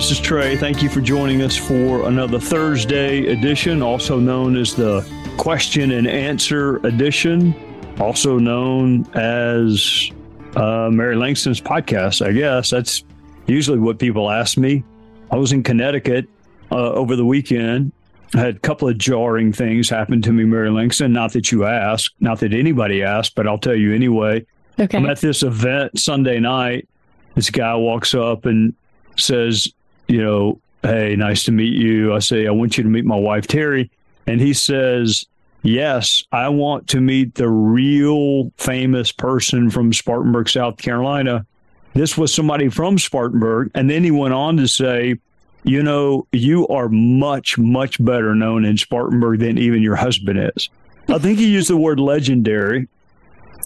this is Trey. Thank you for joining us for another Thursday edition, also known as the question and answer edition, also known as uh, Mary Langston's podcast. I guess that's usually what people ask me. I was in Connecticut uh, over the weekend. I had a couple of jarring things happen to me, Mary Langston. Not that you asked, not that anybody asked, but I'll tell you anyway. Okay. I'm at this event Sunday night. This guy walks up and says, you know, hey, nice to meet you. I say, I want you to meet my wife, Terry. And he says, yes, I want to meet the real famous person from Spartanburg, South Carolina. This was somebody from Spartanburg. And then he went on to say, you know, you are much, much better known in Spartanburg than even your husband is. I think he used the word legendary,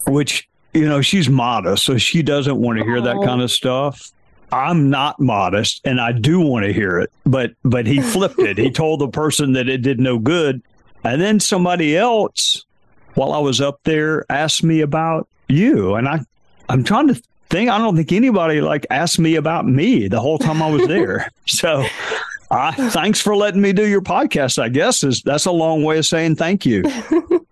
which, you know, she's modest, so she doesn't want to hear that oh. kind of stuff. I'm not modest and I do want to hear it. But but he flipped it. He told the person that it did no good. And then somebody else, while I was up there, asked me about you. And I I'm trying to think I don't think anybody like asked me about me the whole time I was there. so uh, thanks for letting me do your podcast, I guess is that's a long way of saying thank you.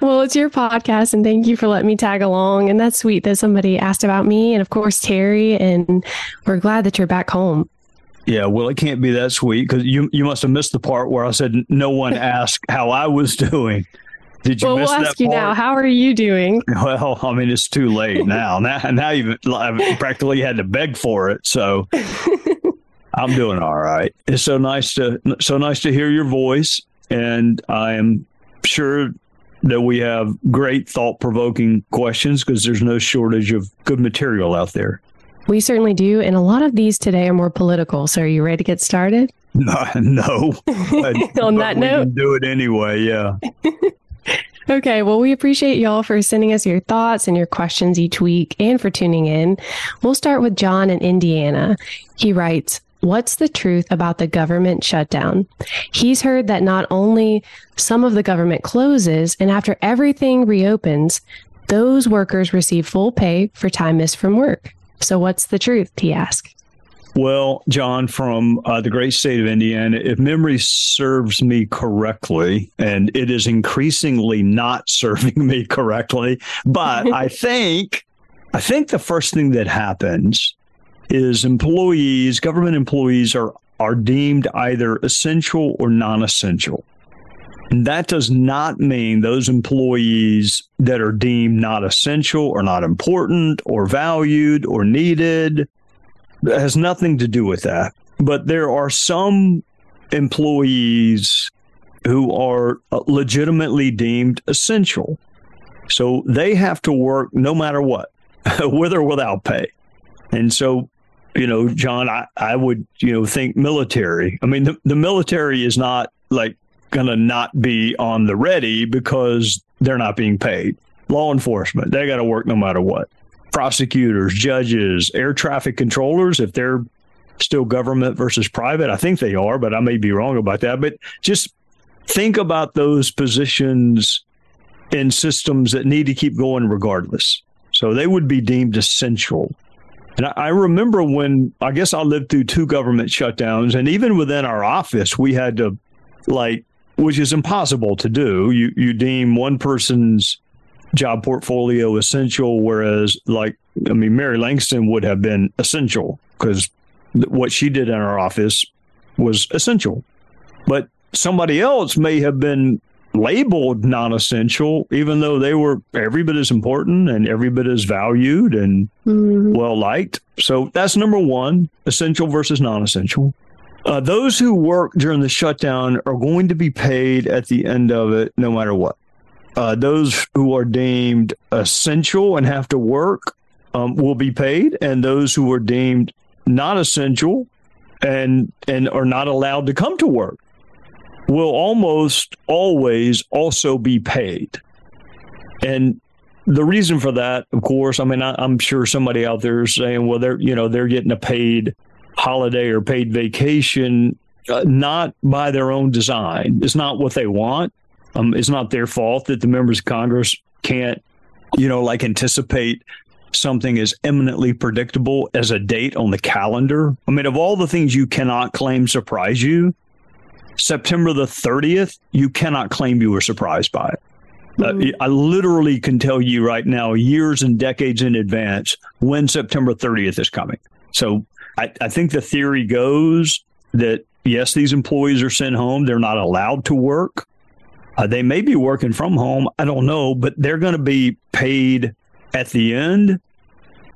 Well, it's your podcast, and thank you for letting me tag along. And that's sweet that somebody asked about me, and of course Terry. And we're glad that you're back home. Yeah, well, it can't be that sweet because you you must have missed the part where I said no one asked how I was doing. Did you well, we'll ask you part? now. How are you doing? Well, I mean, it's too late now. Now, now you've I've practically had to beg for it. So I'm doing all right. It's so nice to so nice to hear your voice, and I am sure that we have great thought provoking questions because there's no shortage of good material out there. We certainly do, and a lot of these today are more political. So, are you ready to get started? No, no. But- On that we note, can do it anyway. Yeah. Okay, well, we appreciate y'all for sending us your thoughts and your questions each week and for tuning in. We'll start with John in Indiana. He writes, What's the truth about the government shutdown? He's heard that not only some of the government closes, and after everything reopens, those workers receive full pay for time missed from work. So, what's the truth? He asked. Well, John, from uh, the great state of Indiana, if memory serves me correctly, and it is increasingly not serving me correctly, but I think, I think the first thing that happens is employees, government employees, are are deemed either essential or non-essential. That does not mean those employees that are deemed not essential or not important or valued or needed has nothing to do with that. But there are some employees who are uh, legitimately deemed essential. So they have to work no matter what, with or without pay. And so, you know, John, I, I would, you know, think military. I mean, the, the military is not like going to not be on the ready because they're not being paid. Law enforcement, they got to work no matter what prosecutors, judges, air traffic controllers, if they're still government versus private, I think they are, but I may be wrong about that. But just think about those positions in systems that need to keep going regardless. So they would be deemed essential. And I, remember when I guess I lived through two government shutdowns, and even within our office, we had to like, which is impossible to do. You you deem one person's job portfolio essential, whereas like I mean, Mary Langston would have been essential because th- what she did in our office was essential, but somebody else may have been labeled non essential, even though they were every bit as important and every bit as valued and mm-hmm. well liked. So that's number one essential versus non essential. Uh, those who work during the shutdown are going to be paid at the end of it, no matter what. Uh, those who are deemed essential and have to work um, will be paid, and those who are deemed not essential and and are not allowed to come to work will almost always also be paid. And the reason for that, of course, I mean, I, am sure somebody out there is saying, well, they're, you know, they're getting a paid holiday or paid vacation, uh, not by their own design. It's not what they want. Um, it's not their fault that the members of Congress can't, you know, like anticipate something as eminently predictable as a date on the calendar. I mean, of all the things you cannot claim surprise you, September the 30th, you cannot claim you were surprised by it. Uh, mm-hmm. I literally can tell you right now, years and decades in advance, when September 30th is coming. So I, I think the theory goes that yes, these employees are sent home. They're not allowed to work. Uh, they may be working from home. I don't know, but they're going to be paid at the end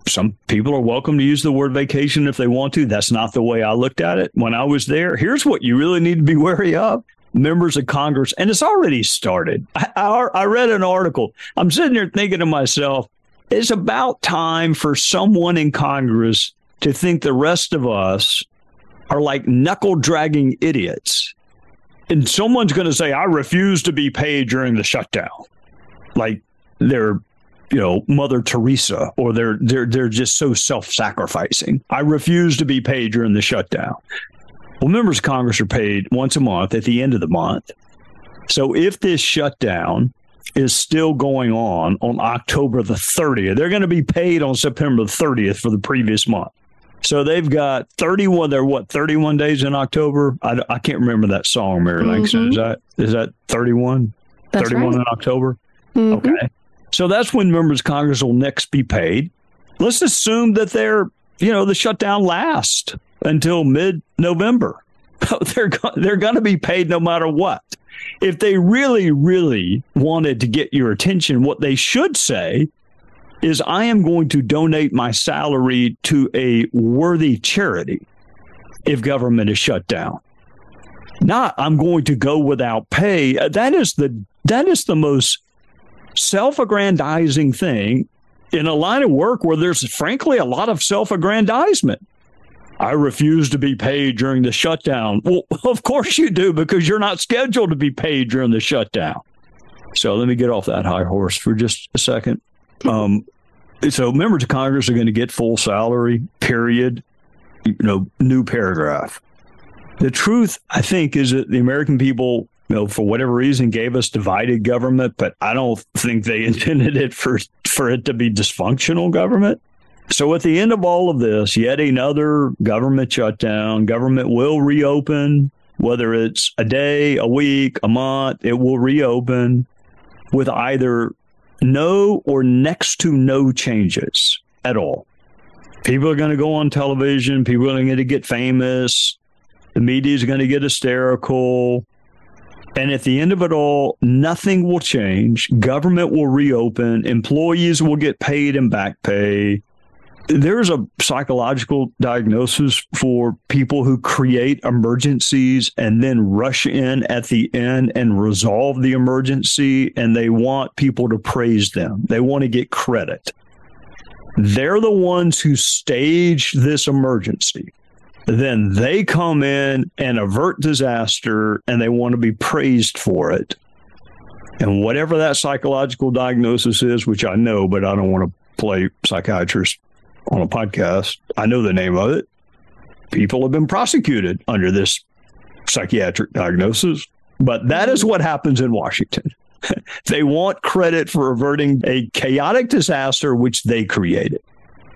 some people are welcome to use the word vacation if they want to. That's not the way I looked at it when I was there. Here's what you really need to be wary of members of Congress, and it's already started. I, I, I, read an article. I'm sitting there thinking to myself, it's about time for someone in Congress to think the rest of us are like knuckle dragging idiots. And someone's going to say, I refuse to be paid during the shutdown. Like they're you know Mother Teresa or they're they're they're just so self-sacrificing. I refuse to be paid during the shutdown. Well, members of Congress are paid once a month at the end of the month. So if this shutdown is still going on on October the 30th, they're going to be paid on September the 30th for the previous month. So they've got 31. They're what 31 days in October. I, I can't remember that song, Mary Langston. Mm-hmm. Is that is that 31? That's 31 right. in October. Mm-hmm. Okay. So that's when members of Congress will next be paid. Let's assume that they're, you know, the shutdown lasts until mid November. they're they're going to be paid no matter what. If they really, really wanted to get your attention, what they should say is, I am going to donate my salary to a worthy charity if government is shut down. Not, I'm going to go without pay. That is the that is the most self aggrandizing thing in a line of work where there's frankly a lot of self aggrandizement. I refuse to be paid during the shutdown. Well, of course you do because you're not scheduled to be paid during the shutdown. So let me get off that high horse for just a second. Um, so members of Congress are going to get full salary, period. You know, new paragraph. The truth, I think, is that the American people you know, for whatever reason, gave us divided government, but I don't think they intended it for for it to be dysfunctional government. So at the end of all of this, yet another government shutdown. Government will reopen, whether it's a day, a week, a month. It will reopen with either no or next to no changes at all. People are going to go on television. People are going to get famous. The media is going to get hysterical. And at the end of it all, nothing will change. Government will reopen. Employees will get paid in back pay. There's a psychological diagnosis for people who create emergencies and then rush in at the end and resolve the emergency. And they want people to praise them, they want to get credit. They're the ones who staged this emergency then they come in and avert disaster and they want to be praised for it. And whatever that psychological diagnosis is, which I know, but I don't want to play psychiatrist on a podcast, I know the name of it. People have been prosecuted under this psychiatric diagnosis. But that is what happens in Washington. they want credit for averting a chaotic disaster which they created.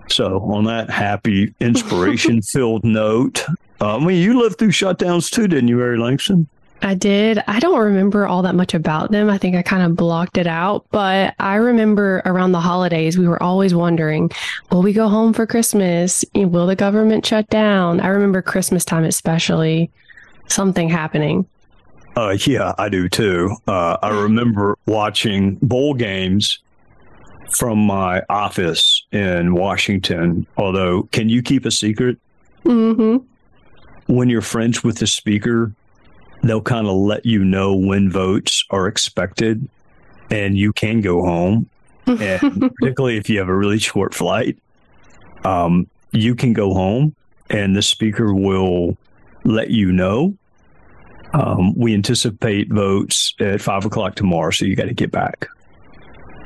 So, on that happy, inspiration filled note, uh, I mean, you lived through shutdowns too, didn't you, Mary Langston? I did. I don't remember all that much about them. I think I kind of blocked it out. But I remember around the holidays, we were always wondering, will we go home for Christmas? Will the government shut down? I remember Christmas time, especially, something happening. Uh, yeah, I do too. Uh, I remember watching bowl games from my office in Washington. Although, can you keep a secret? Mm-hmm. When you're friends with the speaker, they'll kind of let you know when votes are expected and you can go home. And particularly if you have a really short flight, um, you can go home and the speaker will let you know um, we anticipate votes at five o'clock tomorrow, so you got to get back.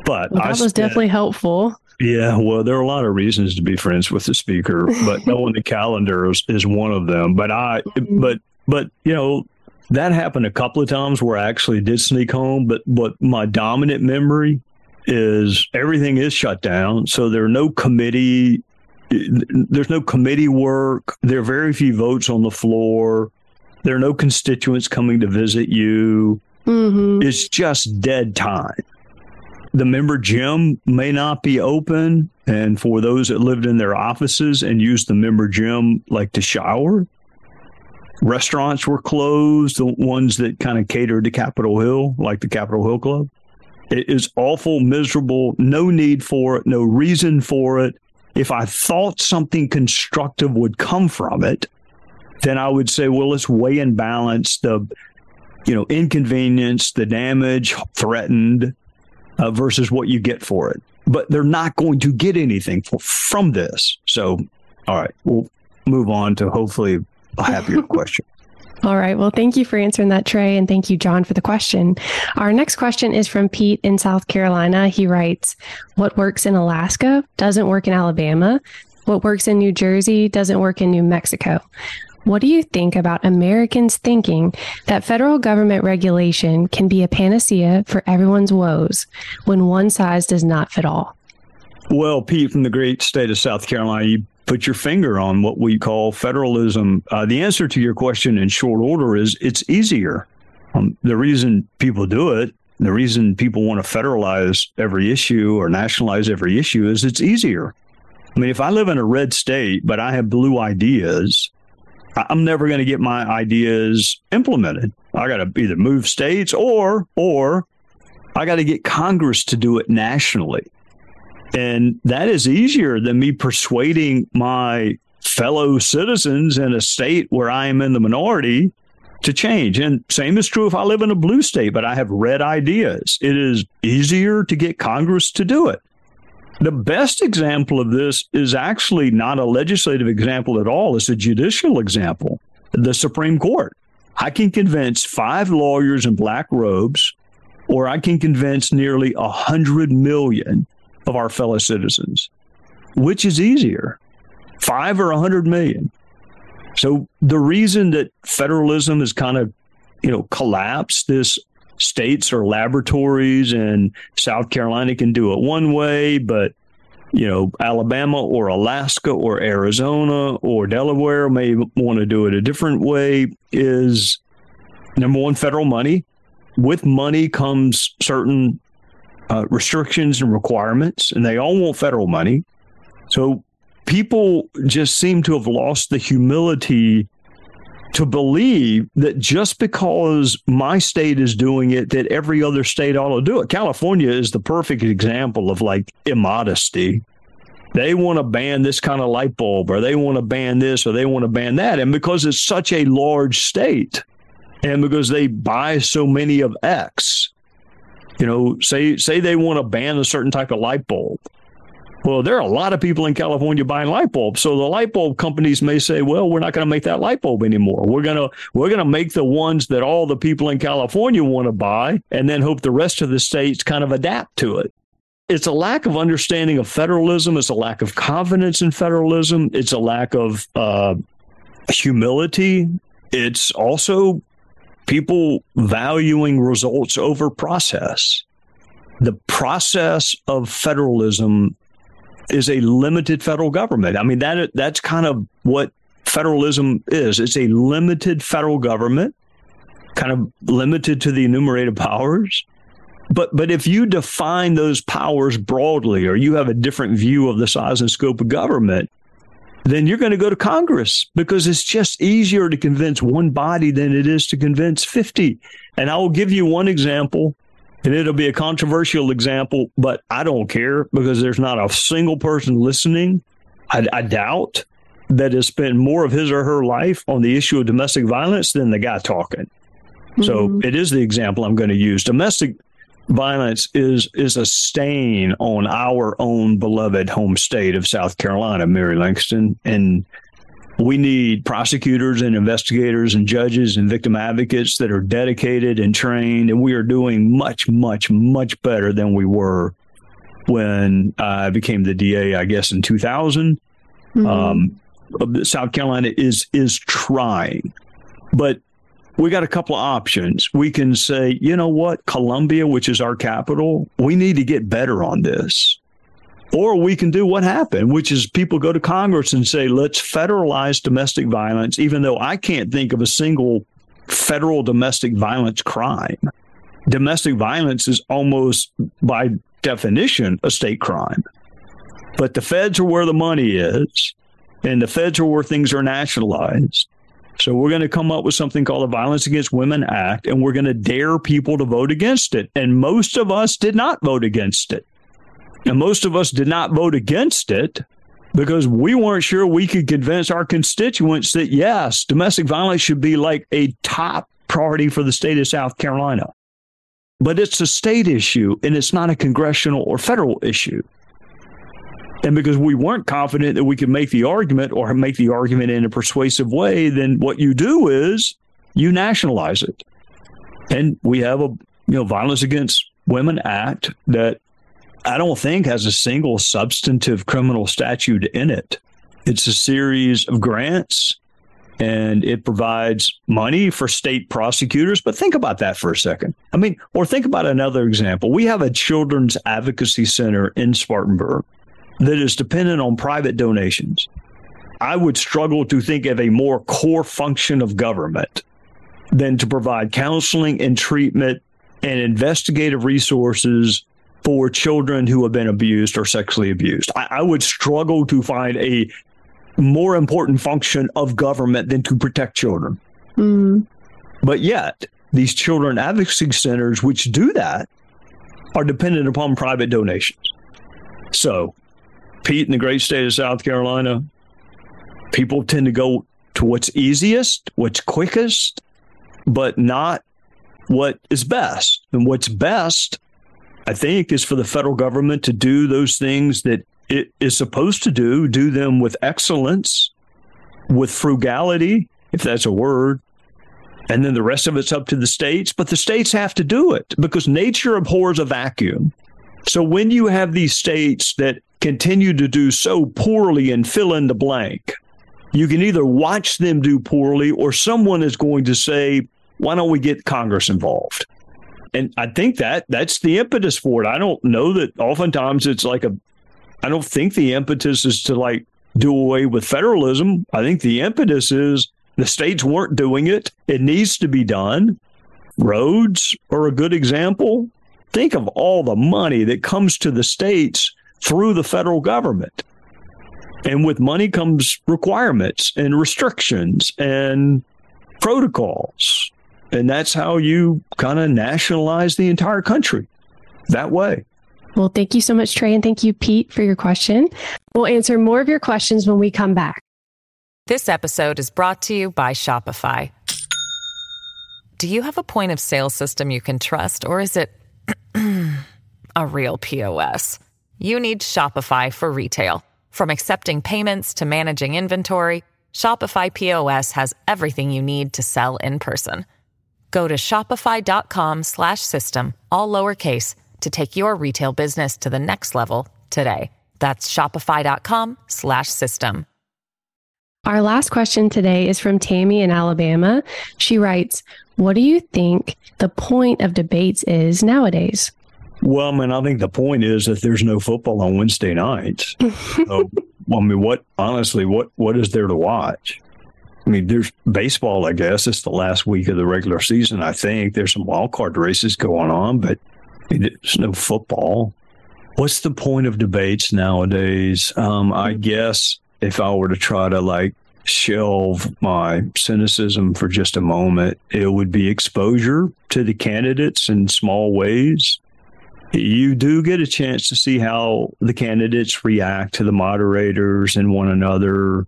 But well, that I was definitely helpful. Yeah, well, there are a lot of reasons to be friends with the speaker, but knowing the calendar is, is one of them. But I, but but you know, that happened a couple of times where I actually did sneak home. But what my dominant memory is everything is shut down, so there are no committee. There's no committee work. There are very few votes on the floor. There are no constituents coming to visit you. Mm-hmm. It's just dead time. The member gym may not be open. And for those that lived in their offices and used the member gym like to shower, restaurants were closed, the ones that kind of catered to Capitol Hill, like the Capitol Hill Club. It is awful, miserable, no need for it, no reason for it. If I thought something constructive would come from it, then I would say, well, let's weigh and balance the, you know, inconvenience, the damage threatened uh, versus what you get for it. But they're not going to get anything for, from this. So, all right, we'll move on to hopefully a happier question. All right. Well, thank you for answering that, Trey. And thank you, John, for the question. Our next question is from Pete in South Carolina. He writes What works in Alaska doesn't work in Alabama. What works in New Jersey doesn't work in New Mexico. What do you think about Americans thinking that federal government regulation can be a panacea for everyone's woes when one size does not fit all? Well, Pete, from the great state of South Carolina, you put your finger on what we call federalism. Uh, the answer to your question in short order is it's easier. Um, the reason people do it, the reason people want to federalize every issue or nationalize every issue is it's easier. I mean, if I live in a red state, but I have blue ideas, I'm never going to get my ideas implemented. I got to either move states or or I got to get Congress to do it nationally. And that is easier than me persuading my fellow citizens in a state where I am in the minority to change. And same is true if I live in a blue state, but I have red ideas. It is easier to get Congress to do it. The best example of this is actually not a legislative example at all, it's a judicial example. The Supreme Court. I can convince five lawyers in black robes, or I can convince nearly a hundred million of our fellow citizens. Which is easier, five or a hundred million? So the reason that federalism has kind of, you know, collapsed this states or laboratories and South Carolina can do it one way, but you know, Alabama or Alaska or Arizona or Delaware may want to do it a different way is number one, federal money. With money comes certain uh, restrictions and requirements, and they all want federal money. So people just seem to have lost the humility to believe that just because my state is doing it, that every other state ought to do it. California is the perfect example of like immodesty. They want to ban this kind of light bulb, or they want to ban this, or they want to ban that. And because it's such a large state, and because they buy so many of X, you know, say say they want to ban a certain type of light bulb well, there are a lot of people in California buying light bulbs. So the light bulb companies may say, well, we're not going to make that light bulb anymore. We're going to we're going to make the ones that all the people in California want to buy and then hope the rest of the states kind of adapt to it. It's a lack of understanding of federalism. It's a lack of confidence in federalism. It's a lack of uh, humility. It's also people valuing results over process. The process of federalism is a limited federal government. I mean that that's kind of what federalism is. It's a limited federal government, kind of limited to the enumerated powers. But but if you define those powers broadly, or you have a different view of the size and scope of government, then you're going to go to Congress because it's just easier to convince one body than it is to convince 50. And I will give you one example, and it'll be a controversial example, but I don't care because there's not a single person listening. I, I doubt that has spent more of his or her life on the issue of domestic violence than the guy talking. Mm-hmm. So it is the example I'm going to use. Domestic violence is is a stain on our own beloved home state of South Carolina, Mary Langston, and we need prosecutors and investigators and judges and victim advocates that are dedicated and trained, and we are doing much, much, much better than we were when I became the DA, I guess, in 2000. Mm-hmm. Um, South Carolina is is trying, but we got a couple of options. We can say, you know what, Columbia, which is our capital, we need to get better on this. Or we can do what happened, which is people go to Congress and say, let's federalize domestic violence, even though I can't think of a single federal domestic violence crime. Domestic violence is almost by definition a state crime. But the feds are where the money is, and the feds are where things are nationalized. So we're going to come up with something called the Violence Against Women Act, and we're going to dare people to vote against it. And most of us did not vote against it. And most of us did not vote against it because we weren't sure we could convince our constituents that, yes, domestic violence should be like a top priority for the state of South Carolina. But it's a state issue and it's not a congressional or federal issue. And because we weren't confident that we could make the argument or make the argument in a persuasive way, then what you do is you nationalize it. And we have a you know Violence Against Women Act that I don't think has a single substantive criminal statute in it. It's a series of grants and it provides money for state prosecutors. But think about that for a second. I mean, or think about another example. We have a children's advocacy center in Spartanburg that is dependent on private donations, I would struggle to think of a more core function of government than to provide counseling and treatment and investigative resources for children who have been abused or sexually abused. I, I would struggle to find a more important function of government than to protect children. Mm. But yet, these children advocacy centers, which do that, are dependent upon private donations. So Pete in the great state of South Carolina, people tend to go to what's easiest, what's quickest, but not what is best. And what's best, I think, is for the federal government to do those things that it is supposed to do, do them with excellence, with frugality, if that's a word. And then the rest of it's up to the states, but the states have to do it because nature abhors a vacuum. So when you have these states that continue to do so poorly and fill in the blank, you can either watch them do poorly or someone is going to say, why don't we get Congress involved? And I think that that's the impetus for it. I don't know that oftentimes it's like a, I don't think the impetus is to like do away with federalism. I think the impetus is the states weren't doing it. It needs to be done. Roads are a good example. Think of all the money that comes to the states through the federal government. And with money comes requirements and restrictions and protocols. And that's how you kind of nationalize the entire country that way. Well, thank you so much, Trey. And thank you, Pete, for your question. We'll answer more of your questions when we come back. This episode is brought to you by Shopify. Do you have a point of sale system you can trust, or is it a real POS? You need Shopify for retail. From accepting payments to managing inventory, Shopify POS has everything you need to sell in person. Go to shopify.com/system all lowercase to take your retail business to the next level today. That's shopify.com/system. Our last question today is from Tammy in Alabama. She writes, "What do you think the point of debates is nowadays?" Well, I mean, I think the point is that there's no football on Wednesday nights. so, I mean, what honestly, what what is there to watch? I mean, there's baseball. I guess it's the last week of the regular season. I think there's some wild card races going on, but there's no football. What's the point of debates nowadays? Um, I guess if I were to try to like shelve my cynicism for just a moment, it would be exposure to the candidates in small ways. You do get a chance to see how the candidates react to the moderators and one another.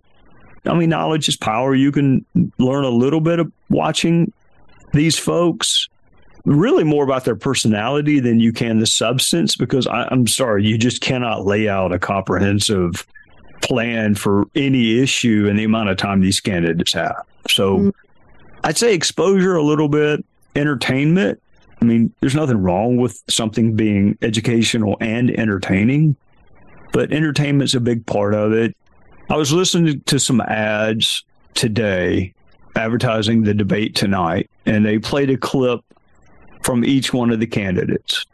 I mean, knowledge is power. You can learn a little bit of watching these folks, really more about their personality than you can the substance, because I, I'm sorry, you just cannot lay out a comprehensive plan for any issue in the amount of time these candidates have. So mm-hmm. I'd say exposure a little bit, entertainment. I mean, there's nothing wrong with something being educational and entertaining, but entertainment's a big part of it. I was listening to some ads today advertising the debate tonight, and they played a clip from each one of the candidates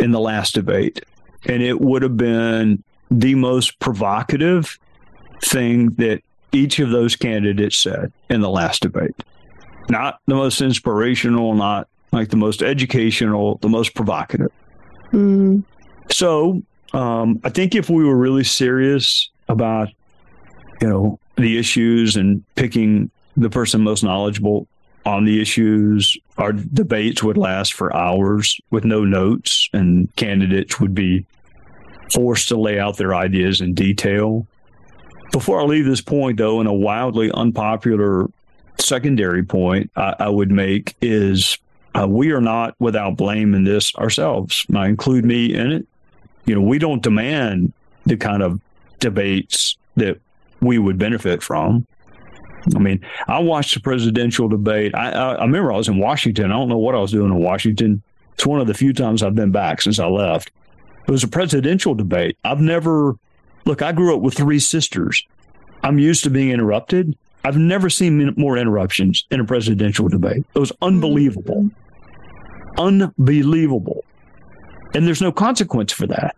in the last debate. And it would have been the most provocative thing that each of those candidates said in the last debate. Not the most inspirational, not like the most educational, the most provocative. Mm. So um, I think if we were really serious about, you know, the issues and picking the person most knowledgeable on the issues, our debates would last for hours with no notes, and candidates would be forced to lay out their ideas in detail. Before I leave this point, though, in a wildly unpopular secondary point I, I would make is uh, we are not without blame in this ourselves. I include me in it. You know, we don't demand the kind of debates that we would benefit from. I mean, I watched the presidential debate. I, I, I, remember I was in Washington. I don't know what I was doing in Washington. It's one of the few times I've been back since I left. It was a presidential debate. I've never, look, I grew up with three sisters. I'm used to being interrupted. I've never seen more interruptions in a presidential debate. It was unbelievable. Unbelievable. And there's no consequence for that.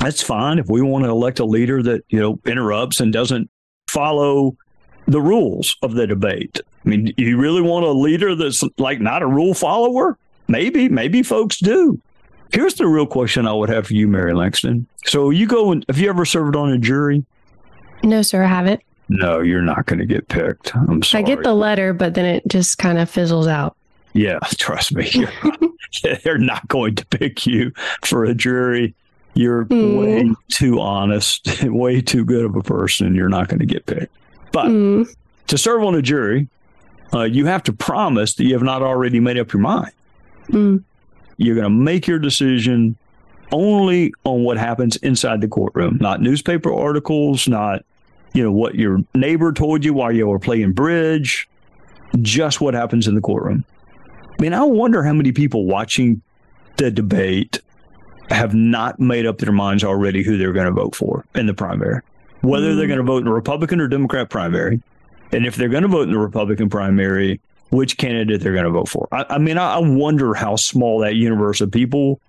That's fine if we want to elect a leader that, you know, interrupts and doesn't follow the rules of the debate. I mean, you really want a leader that's like not a rule follower? Maybe, maybe folks do. Here's the real question I would have for you, Mary Langston. So you go and have you ever served on a jury? No, sir, I haven't. No, you're not going to get picked. I'm sorry. I get the letter, but then it just kind of fizzles out. Yeah, trust me. they're not going to pick you for a jury. You're mm. way too honest, way too good of a person. You're not going to get picked. But mm. to serve on a jury, uh, you have to promise that you have not already made up your mind. Mm. You're going to make your decision only on what happens inside the courtroom, not newspaper articles, not you know what your neighbor told you while you were playing bridge, just what happens in the courtroom. I mean, I wonder how many people watching the debate have not made up their minds already who they're going to vote for in the primary, whether mm. they're going to vote in a Republican or Democrat primary. And if they're going to vote in the Republican primary, which candidate they're going to vote for. I, I mean, I, I wonder how small that universe of people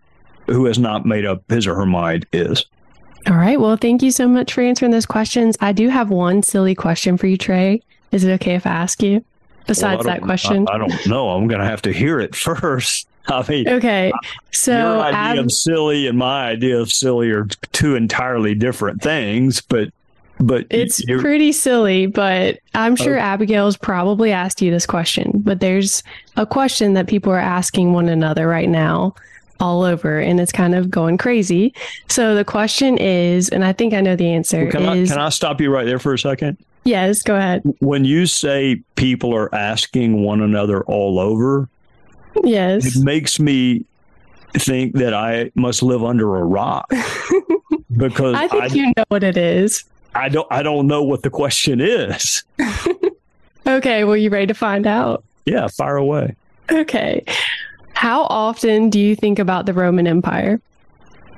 who has not made up his or her mind is. All right. Well, thank you so much for answering those questions. I do have one silly question for you, Trey. Is it okay if I ask you? Besides well, that question, I, I, don't know. I'm going to have to hear it first. I mean, okay. So your idea ab- of silly and my idea of silly are two entirely different things. But but it's pretty silly, but I'm sure oh. Abigail's probably asked you this question. But there's a question that people are asking one another right now all over and it's kind of going crazy. So the question is, and I think I know the answer well, can is I, Can I stop you right there for a second? Yes, go ahead. When you say people are asking one another all over, yes. It makes me think that I must live under a rock. because I think I, you know what it is. I don't I don't know what the question is. okay, well you ready to find out? Yeah, fire away. Okay. How often do you think about the Roman Empire?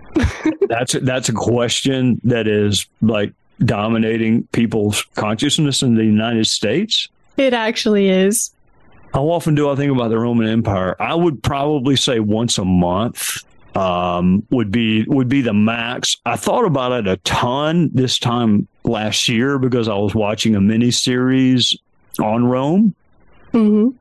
that's that's a question that is like dominating people's consciousness in the United States. It actually is. How often do I think about the Roman Empire? I would probably say once a month um, would be would be the max. I thought about it a ton this time last year because I was watching a mini series on Rome. Mm-hmm.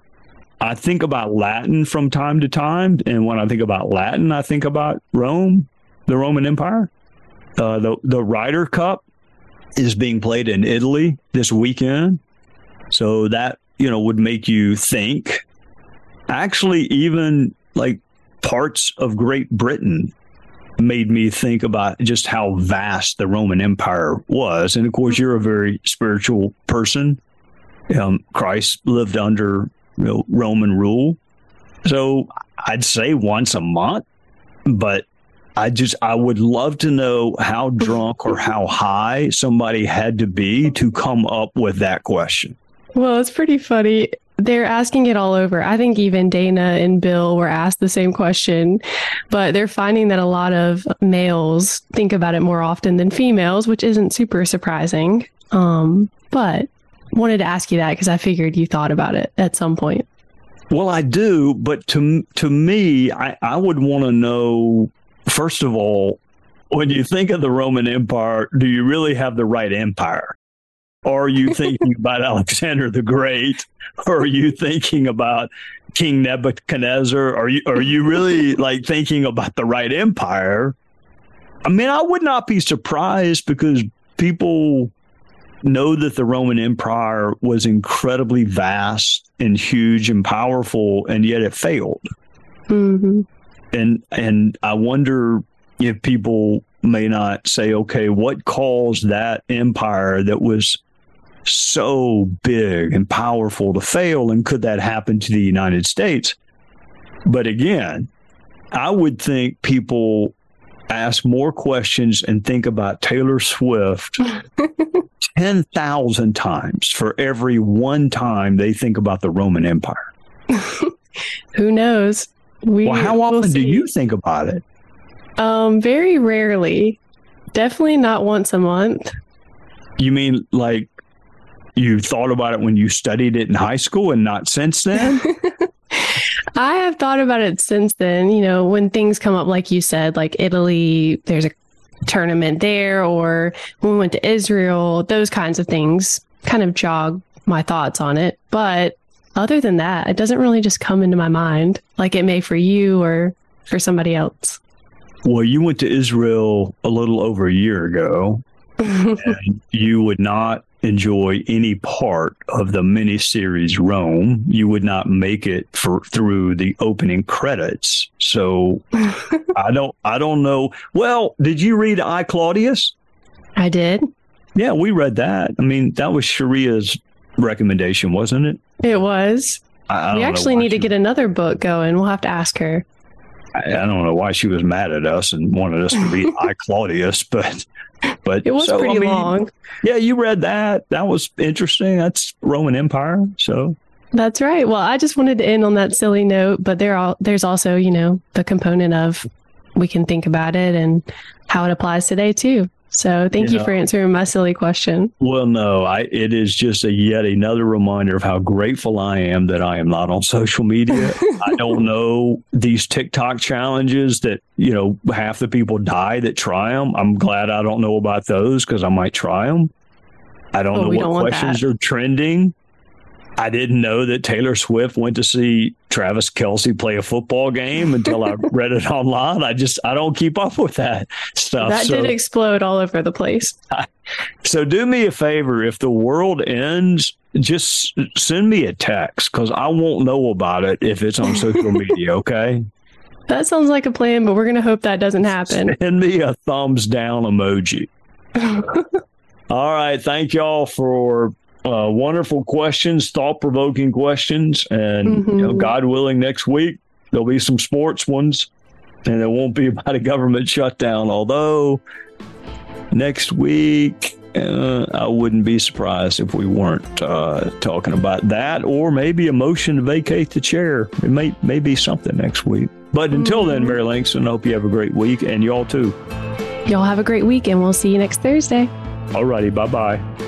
I think about Latin from time to time, and when I think about Latin, I think about Rome, the Roman Empire, uh, the the Ryder Cup is being played in Italy this weekend. So that, you know, would make you think. Actually, even like parts of Great Britain made me think about just how vast the Roman Empire was. And of course, you're a very spiritual person. Um, Christ lived under you know, Roman rule. So I'd say once a month, but I just I would love to know how drunk or how high somebody had to be to come up with that question. Well, it's pretty funny. They're asking it all over. I think even Dana and Bill were asked the same question, but they're finding that a lot of males think about it more often than females, which isn't super surprising. Um, but wanted to ask you that because I figured you thought about it at some point. Well, I do, but to to me, I, I would want to know first of all, when you think of the Roman Empire, do you really have the right empire? Or are you thinking about Alexander the Great? Or are you thinking about King Nebuchadnezzar? Are you are you really like thinking about the right empire? I mean, I would not be surprised because people know that the Roman Empire was incredibly vast and huge and powerful, and yet it failed. Mm-hmm. And and I wonder if people may not say, okay, what caused that empire that was so big and powerful to fail, and could that happen to the United States? But again, I would think people ask more questions and think about Taylor Swift 10,000 times for every one time they think about the Roman Empire. Who knows? We, well, how often do you think about it? Um, very rarely. Definitely not once a month. You mean like you thought about it when you studied it in high school and not since then? I have thought about it since then. You know, when things come up, like you said, like Italy, there's a tournament there, or when we went to Israel, those kinds of things kind of jog my thoughts on it. But other than that, it doesn't really just come into my mind like it may for you or for somebody else. Well, you went to Israel a little over a year ago, and you would not enjoy any part of the miniseries Rome. You would not make it for through the opening credits. So I don't I don't know. Well, did you read I Claudius? I did. Yeah, we read that. I mean, that was Sharia's recommendation, wasn't it? It was. I, I we actually need to get another book going. We'll have to ask her. I, I, don't know why she was mad at us and wanted us to be I Claudius, but but it was so, pretty I mean, long. Yeah, you read that. That was interesting. That's Roman Empire. So that's right. Well, I just wanted to end on that silly note, but there are there's also you know the component of we can think about it and how it applies today too. So thank you, you know, for answering my silly question. Well, no, I it is just a yet another reminder of how grateful I am that I am not on social media. I don't know these TikTok challenges that you know half the people die that try them. I'm glad I don't know about those because I might try them. I don't know what questions are trending. I didn't know that Taylor Swift went to see Travis Kelce play a football game until I read it online. I just I don't keep up with that stuff. That so, did explode all over the place. so do me a favor if the world ends, just send me a text because I won't know about it if it's on social media. Okay. That sounds like a plan, but we're gonna hope that doesn't happen. Send me a thumbs down emoji. all right. Thank y'all for uh, wonderful questions, thought provoking questions. And, mm-hmm. you know, mm-hmm. God willing, next week there'll be some sports ones and it won't be about a government shutdown. Although next week, uh, I wouldn't be surprised if we weren't uh, talking about that, or maybe a motion to vacate the chair. It may may be something next week. But until mm-hmm. then, Mary Langston, I hope you have a great week, and y'all too. Y'all have a great week, and we'll see you next Thursday. All righty, bye bye.